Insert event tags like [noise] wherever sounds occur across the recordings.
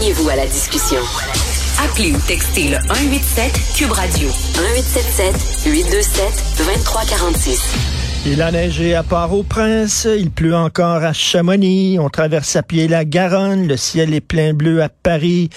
Joignez-vous à la discussion. Appelez ou textez le 187 Cube Radio 1877 827 2346. Il a neigé à Port-au-Prince, il pleut encore à Chamonix, on traverse à pied la Garonne, le ciel est plein bleu à Paris.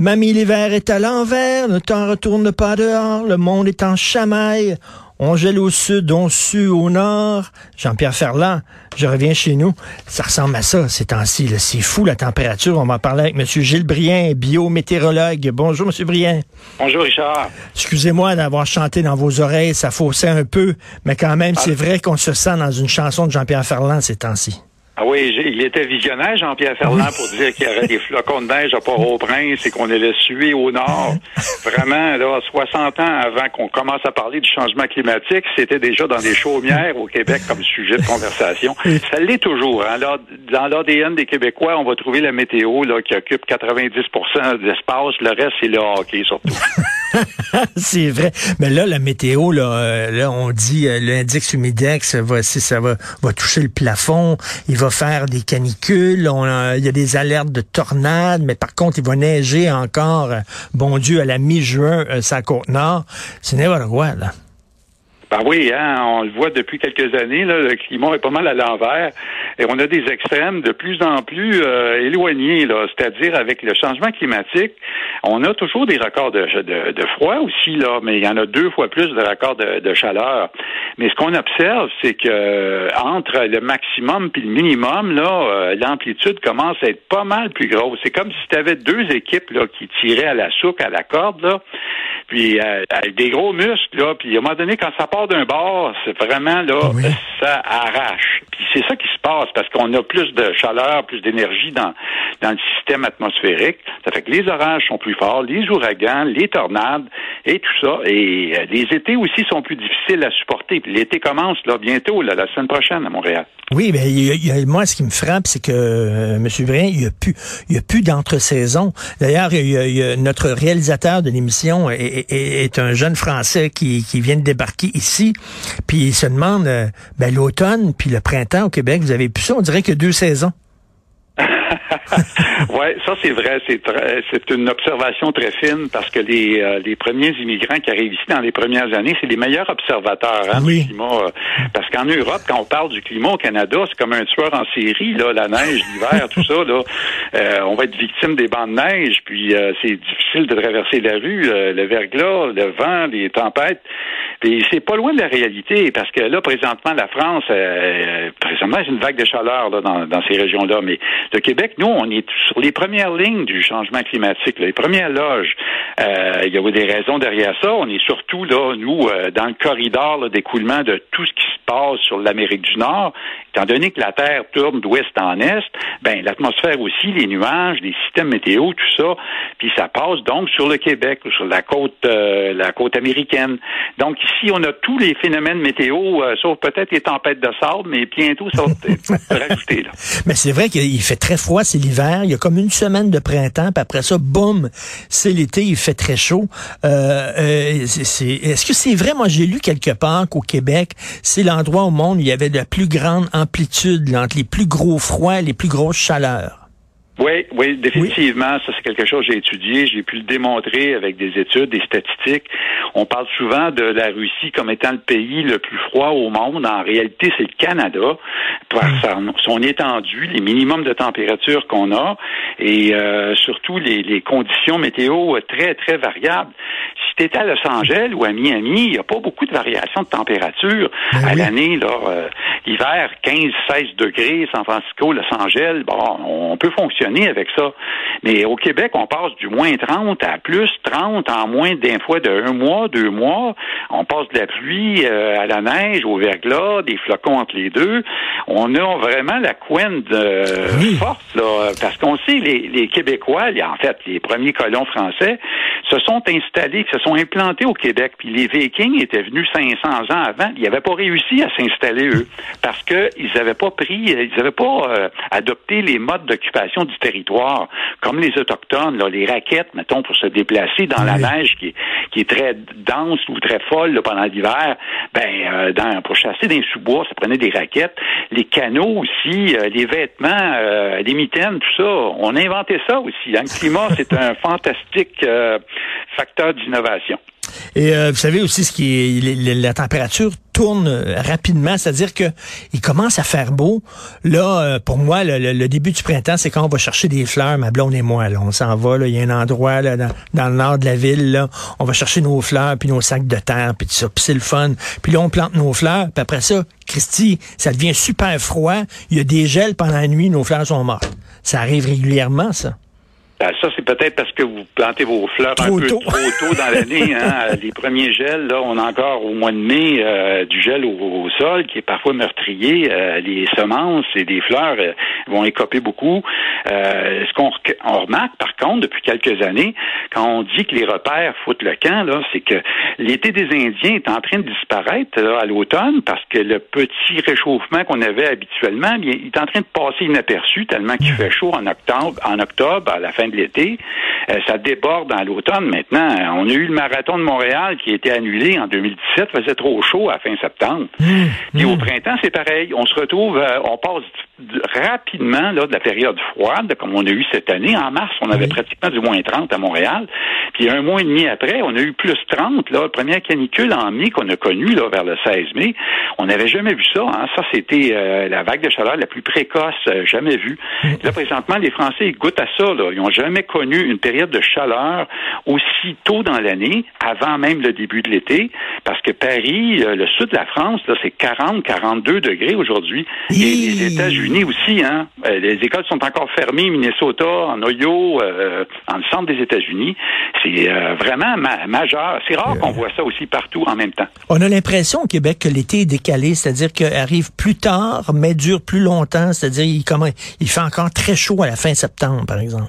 Mamie, l'hiver est à l'envers, le temps retourne pas dehors, le monde est en chamaille. On gèle au sud, on sue au nord. Jean-Pierre Ferland, je reviens chez nous. Ça ressemble à ça ces temps-ci. C'est fou la température. On va en parler avec M. Gilles Brien, biométéorologue. Bonjour, M. Brien. Bonjour, Richard. Excusez-moi d'avoir chanté dans vos oreilles, ça faussait un peu, mais quand même, c'est vrai qu'on se sent dans une chanson de Jean-Pierre Ferland ces temps-ci. Ah oui, il était visionnaire, Jean-Pierre Ferland, pour dire qu'il y aurait des flocons de neige à Port-au-Prince et qu'on allait suer au nord. Vraiment, là, 60 ans avant qu'on commence à parler du changement climatique, c'était déjà dans des chaumières au Québec comme sujet de conversation. Ça l'est toujours. Hein. Dans l'ADN des Québécois, on va trouver la météo là, qui occupe 90 de l'espace. Le reste, c'est le hockey surtout. [laughs] c'est vrai. Mais là, la météo, là, euh, là on dit euh, l'index humidex, va, ça va, va toucher le plafond, il va faire des canicules, on, il y a des alertes de tornades, mais par contre, il va neiger encore, euh, bon Dieu, à la mi-juin, euh, sa côte nord. C'est n'importe quoi, là. Ben oui, hein, on le voit depuis quelques années, le climat est pas mal à l'envers et on a des extrêmes de plus en plus euh, éloignés, là, c'est-à-dire avec le changement climatique, on a toujours des records de, de, froid aussi, là, mais il y en a deux fois plus de records de, chaleur. Mais ce qu'on observe, c'est que entre le maximum et le minimum, là, euh, l'amplitude commence à être pas mal plus grosse. C'est comme si tu avais deux équipes là, qui tiraient à la souque, à la corde, là, puis euh, avec des gros muscles, là, puis à un moment donné, quand ça part d'un bord, c'est vraiment là, ça arrache. Puis c'est ça qui se passe parce qu'on a plus de chaleur, plus d'énergie dans, dans le système atmosphérique. Ça fait que les orages sont plus forts, les ouragans, les tornades et tout ça. Et euh, les étés aussi sont plus difficiles à supporter. L'été commence là bientôt, là, la semaine prochaine à Montréal. Oui, mais y a, moi, ce qui me frappe, c'est que euh, M. Brien, il n'y a plus, il y a plus d'entre-saison. D'ailleurs, notre réalisateur de l'émission est, un jeune Français qui, qui vient de débarquer ici, puis il se demande, euh, ben, l'automne puis le printemps au Québec, vous avez plus ça, on dirait que deux saisons. [laughs] ouais, ça c'est vrai, c'est c'est une observation très fine parce que les euh, les premiers immigrants qui arrivent ici dans les premières années, c'est les meilleurs observateurs hein, du climat. Euh, parce qu'en Europe, quand on parle du climat au Canada, c'est comme un tueur en série là, la neige, l'hiver, tout ça là. Euh, on va être victime des bancs de neige, puis c'est difficile de traverser la rue, le verglas, le vent, les tempêtes. Et c'est pas loin de la réalité parce que là, présentement, la France, présentement, c'est une vague de chaleur là, dans, dans ces régions-là, mais le Québec, nous, on est sur les premières lignes du changement climatique, les premières loges. Euh, il y a des raisons derrière ça. On est surtout là, nous, euh, dans le corridor d'écoulement de tout ce qui se passe sur l'Amérique du Nord. Étant donné que la Terre tourne d'ouest en est, ben l'atmosphère aussi, les nuages, les systèmes météo, tout ça, puis ça passe donc sur le Québec, sur la côte, euh, la côte américaine. Donc ici, on a tous les phénomènes météo, sauf peut-être les tempêtes de sable, mais bientôt ça va là. [laughs] Mais c'est vrai qu'il fait très froid, c'est l'hiver. Il y a comme une semaine de printemps, puis après ça, boum, c'est l'été, il fait très chaud. Euh, euh, est-ce que c'est vrai? Moi, j'ai lu quelque part qu'au Québec, c'est l'endroit au monde où il y avait la plus grande amplitude entre les plus gros froids et les plus grosses chaleurs. Oui, oui, définitivement. Ça, c'est quelque chose que j'ai étudié. J'ai pu le démontrer avec des études, des statistiques. On parle souvent de la Russie comme étant le pays le plus froid au monde. En réalité, c'est le Canada, par hmm. son étendue, les minimums de température qu'on a et euh, surtout les, les conditions météo très, très variables tu étais à Los Angeles ou à Miami, il n'y a pas beaucoup de variations de température Ben à oui. l'année. Là, euh, hiver, 15-16 degrés, San Francisco, Los Angeles, bon, on peut fonctionner avec ça. Mais au Québec, on passe du moins 30 à plus 30 en moins d'un fois de un mois, deux mois. On passe de la pluie euh, à la neige, au verglas, des flocons entre les deux. On a vraiment la couenne de Oui. forte, là, parce qu'on sait, les, les Québécois, en fait, les premiers colons français, se sont installés, se sont implantés au Québec. Puis les Vikings étaient venus 500 ans avant. Ils n'avaient pas réussi à s'installer, eux, parce qu'ils n'avaient pas pris, ils n'avaient pas euh, adopté les modes d'occupation du territoire, comme les Autochtones, là, les raquettes, mettons, pour se déplacer dans la neige qui est, qui est très dense ou très folle là, pendant l'hiver. Ben, euh, dans, pour chasser des sous-bois, ça prenait des raquettes. Les canaux aussi, euh, les vêtements, les mitaines, tout ça. On a inventé ça aussi. hein. Le climat, c'est un [laughs] fantastique facteur d'innovation. Et euh, vous savez aussi ce qui est la température tourne euh, rapidement, c'est-à-dire que il commence à faire beau. Là, euh, pour moi, le, début du printemps, c'est quand on va chercher des fleurs, ma blonde et moi. Là, on s'en va. Il y a un endroit dans, le nord de la ville. On va chercher nos fleurs puis nos sacs de terre puis tout ça. Puis c'est le fun. Puis là, on plante nos fleurs. Puis après ça, Christy, ça devient super froid. Il y a des gels pendant la nuit. Nos fleurs sont mortes. Ça arrive régulièrement, ça. Ben, ça, c'est peut-être parce que vous plantez vos fleurs Trop un peu tôt. trop tôt dans l'année. [laughs] Hein? Les premiers gels, là, on a encore au mois de mai euh, du gel au, au sol qui est parfois meurtrier. Euh, les semences et des fleurs euh, vont écoper beaucoup. Euh, ce qu'on on remarque, par contre, depuis quelques années, quand on dit que les repères foutent le camp, là, c'est que l'été des Indiens est en train de disparaître là, à l'automne parce que le petit réchauffement qu'on avait habituellement, bien, il est en train de passer inaperçu tellement qu'il fait chaud en octobre, en octobre à la fin de l'été. Euh, ça déborde dans l'automne maintenant. On a eu le marathon de Montréal qui a été annulé en 2017, faisait trop chaud à fin septembre. Puis au printemps, c'est pareil. On se retrouve, euh, on passe rapidement là, de la période froide, comme on a eu cette année. En mars, on avait pratiquement du moins 30 à Montréal. Puis un mois et demi après, on a eu plus 30. Là, la première canicule en mai qu'on a connue là, vers le 16 mai, on n'avait jamais vu ça. Hein. Ça, c'était euh, la vague de chaleur la plus précoce euh, jamais vue. Là, présentement, les Français ils goûtent à ça. Là. Ils n'ont jamais connu une période de chaleur aussi tôt dans l'année, avant même le début de l'été, parce que Paris, le sud de la France, là, c'est 40-42 degrés aujourd'hui. Et les États-Unis aussi, hein. Euh, les écoles sont encore fermées, Minnesota, en Ohio, euh, en le centre des États-Unis. C'est euh, vraiment ma- majeur. C'est rare qu'on voit ça aussi partout en même temps. On a l'impression au Québec que l'été est décalé, c'est-à-dire qu'il arrive plus tard, mais dure plus longtemps, c'est-à-dire il, comment, il fait encore très chaud à la fin septembre, par exemple.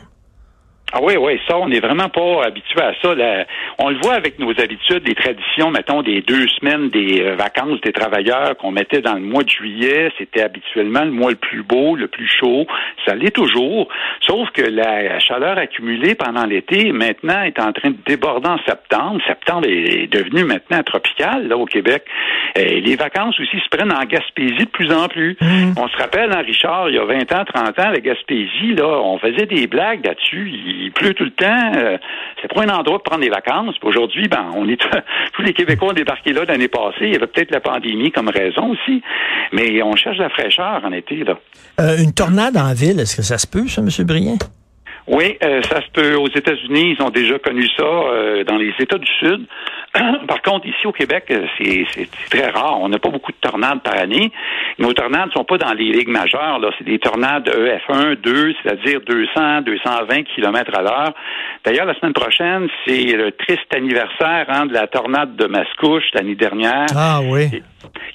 Ah oui, oui, ça, on n'est vraiment pas habitué à ça. là. on le voit avec nos habitudes, les traditions, mettons, des deux semaines des euh, vacances des travailleurs qu'on mettait dans le mois de juillet. C'était habituellement le mois le plus beau, le plus chaud. Ça l'est toujours. Sauf que la chaleur accumulée pendant l'été, maintenant, est en train de déborder en septembre. Septembre est devenu maintenant tropical, là, au Québec. Et les vacances aussi se prennent en Gaspésie de plus en plus. On se rappelle, hein, Richard, il y a 20 ans, 30 ans, la Gaspésie, là, on faisait des blagues là-dessus. Il pleut tout le temps. Euh, c'est pas un endroit pour prendre des vacances. Aujourd'hui, ben, on est [laughs] tous les Québécois ont débarqué là l'année passée. Il y avait peut-être la pandémie comme raison aussi. Mais on cherche la fraîcheur en été, là. Euh, une tornade en ville, est-ce que ça se peut, ça, M. Brien? Oui, euh, ça se peut. Aux États-Unis, ils ont déjà connu ça euh, dans les États du Sud. [coughs] par contre, ici au Québec, euh, c'est c'est- c'est très rare. On n'a pas beaucoup de tornades par année. Nos tornades sont pas dans les ligues majeures. Là, c'est des tornades EF1, 2, c'est-à-dire 200, 220 km à l'heure. D'ailleurs, la semaine prochaine, c'est le triste anniversaire hein, de la tornade de Mascouche l'année dernière Ah oui.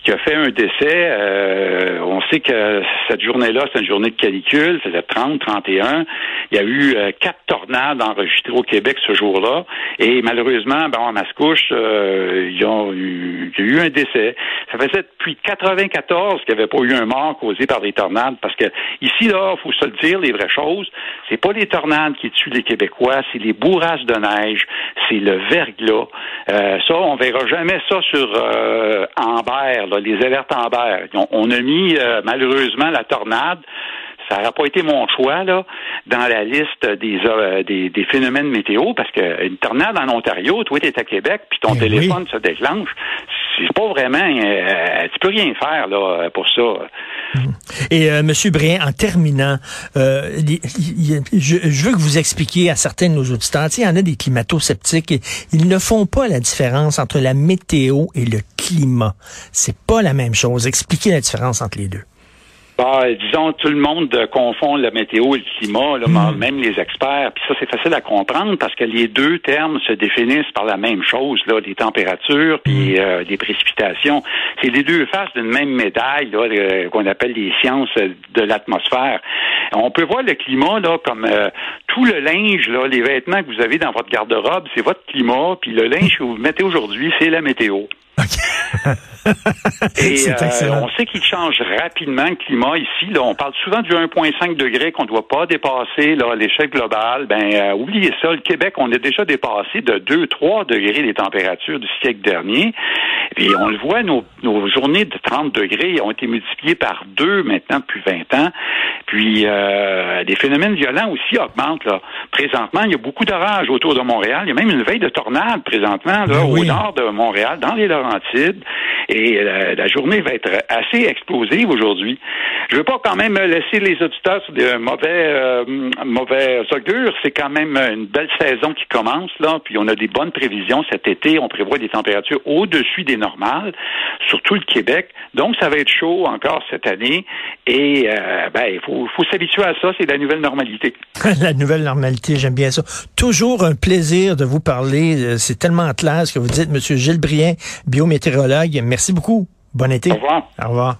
qui a fait un décès. Euh, on sait que cette journée-là, c'est une journée de canicule, c'était 30, 31. Il y a eu euh, quatre tornades enregistrées au Québec ce jour-là. Et malheureusement, bon, à Mascouche, euh, eu, il y a eu un décès. Ça faisait depuis 94 qu'il n'y avait pas eu un mort causé par des tornades. Parce que ici, là, faut se le dire, les vraies choses, c'est pas les tornades qui tuent les Québécois, c'est les bourrasques de neige, c'est le verglas. Euh, ça, on verra jamais ça sur euh, Amber, là, les alertes Amber. On, on a mis euh, malheureusement la tornade. Ça n'aurait pas été mon choix là dans la liste des, euh, des, des phénomènes météo parce que une tornade en Ontario, toi tu es à Québec, puis ton Eh téléphone se déclenche. c'est pas vraiment, euh, tu peux rien faire là pour ça. Et euh, Monsieur Brien, en terminant, euh, je, veux que vous expliquiez à certains de nos auditeurs, il y en a des climato-sceptiques, ils ne font pas la différence entre la météo et le climat. C'est pas la même chose. Expliquez la différence entre les deux. Bah, disons, tout le monde confond la météo et le climat, hmm. même les experts. Puis ça, c'est facile à comprendre parce que les deux termes se définissent par la même chose, là, les températures puis hmm. euh, les précipitations. C'est les deux faces d'une même médaille, là, qu'on appelle les sciences de l'atmosphère. On peut voir le climat là comme euh, tout le linge, là, les vêtements que vous avez dans votre garde-robe, c'est votre climat. Puis le linge que vous mettez aujourd'hui, c'est la météo. [laughs] [laughs] Et euh, on sait qu'il change rapidement le climat ici. Là, on parle souvent du 1,5 degré qu'on ne doit pas dépasser là, à l'échelle globale. Ben, euh, oubliez ça. Le Québec, on a déjà dépassé de 2-3 degrés les températures du siècle dernier. Et on le voit, nos, nos journées de 30 degrés ont été multipliées par deux maintenant depuis 20 ans. Puis euh, les phénomènes violents aussi augmentent. Là. Présentement, il y a beaucoup d'orages autour de Montréal. Il y a même une veille de tornade présentement là, ben au nord de Montréal, dans les Laurentides. Et la, journée va être assez explosive aujourd'hui. Je veux pas quand même laisser les auditeurs sur des mauvais euh, mauvais augures. C'est quand même une belle saison qui commence là. Puis on a des bonnes prévisions cet été. On prévoit des températures au-dessus des normales, surtout le Québec. Donc ça va être chaud encore cette année. Et euh, ben il faut, s'habituer à ça. C'est la nouvelle normalité. [laughs] la nouvelle normalité, j'aime bien ça. Toujours un plaisir de vous parler. Euh, c'est tellement clair que vous dites, Monsieur Gilles Brien, biométéorologue. Merci beaucoup. Bon été. Au revoir. Au revoir.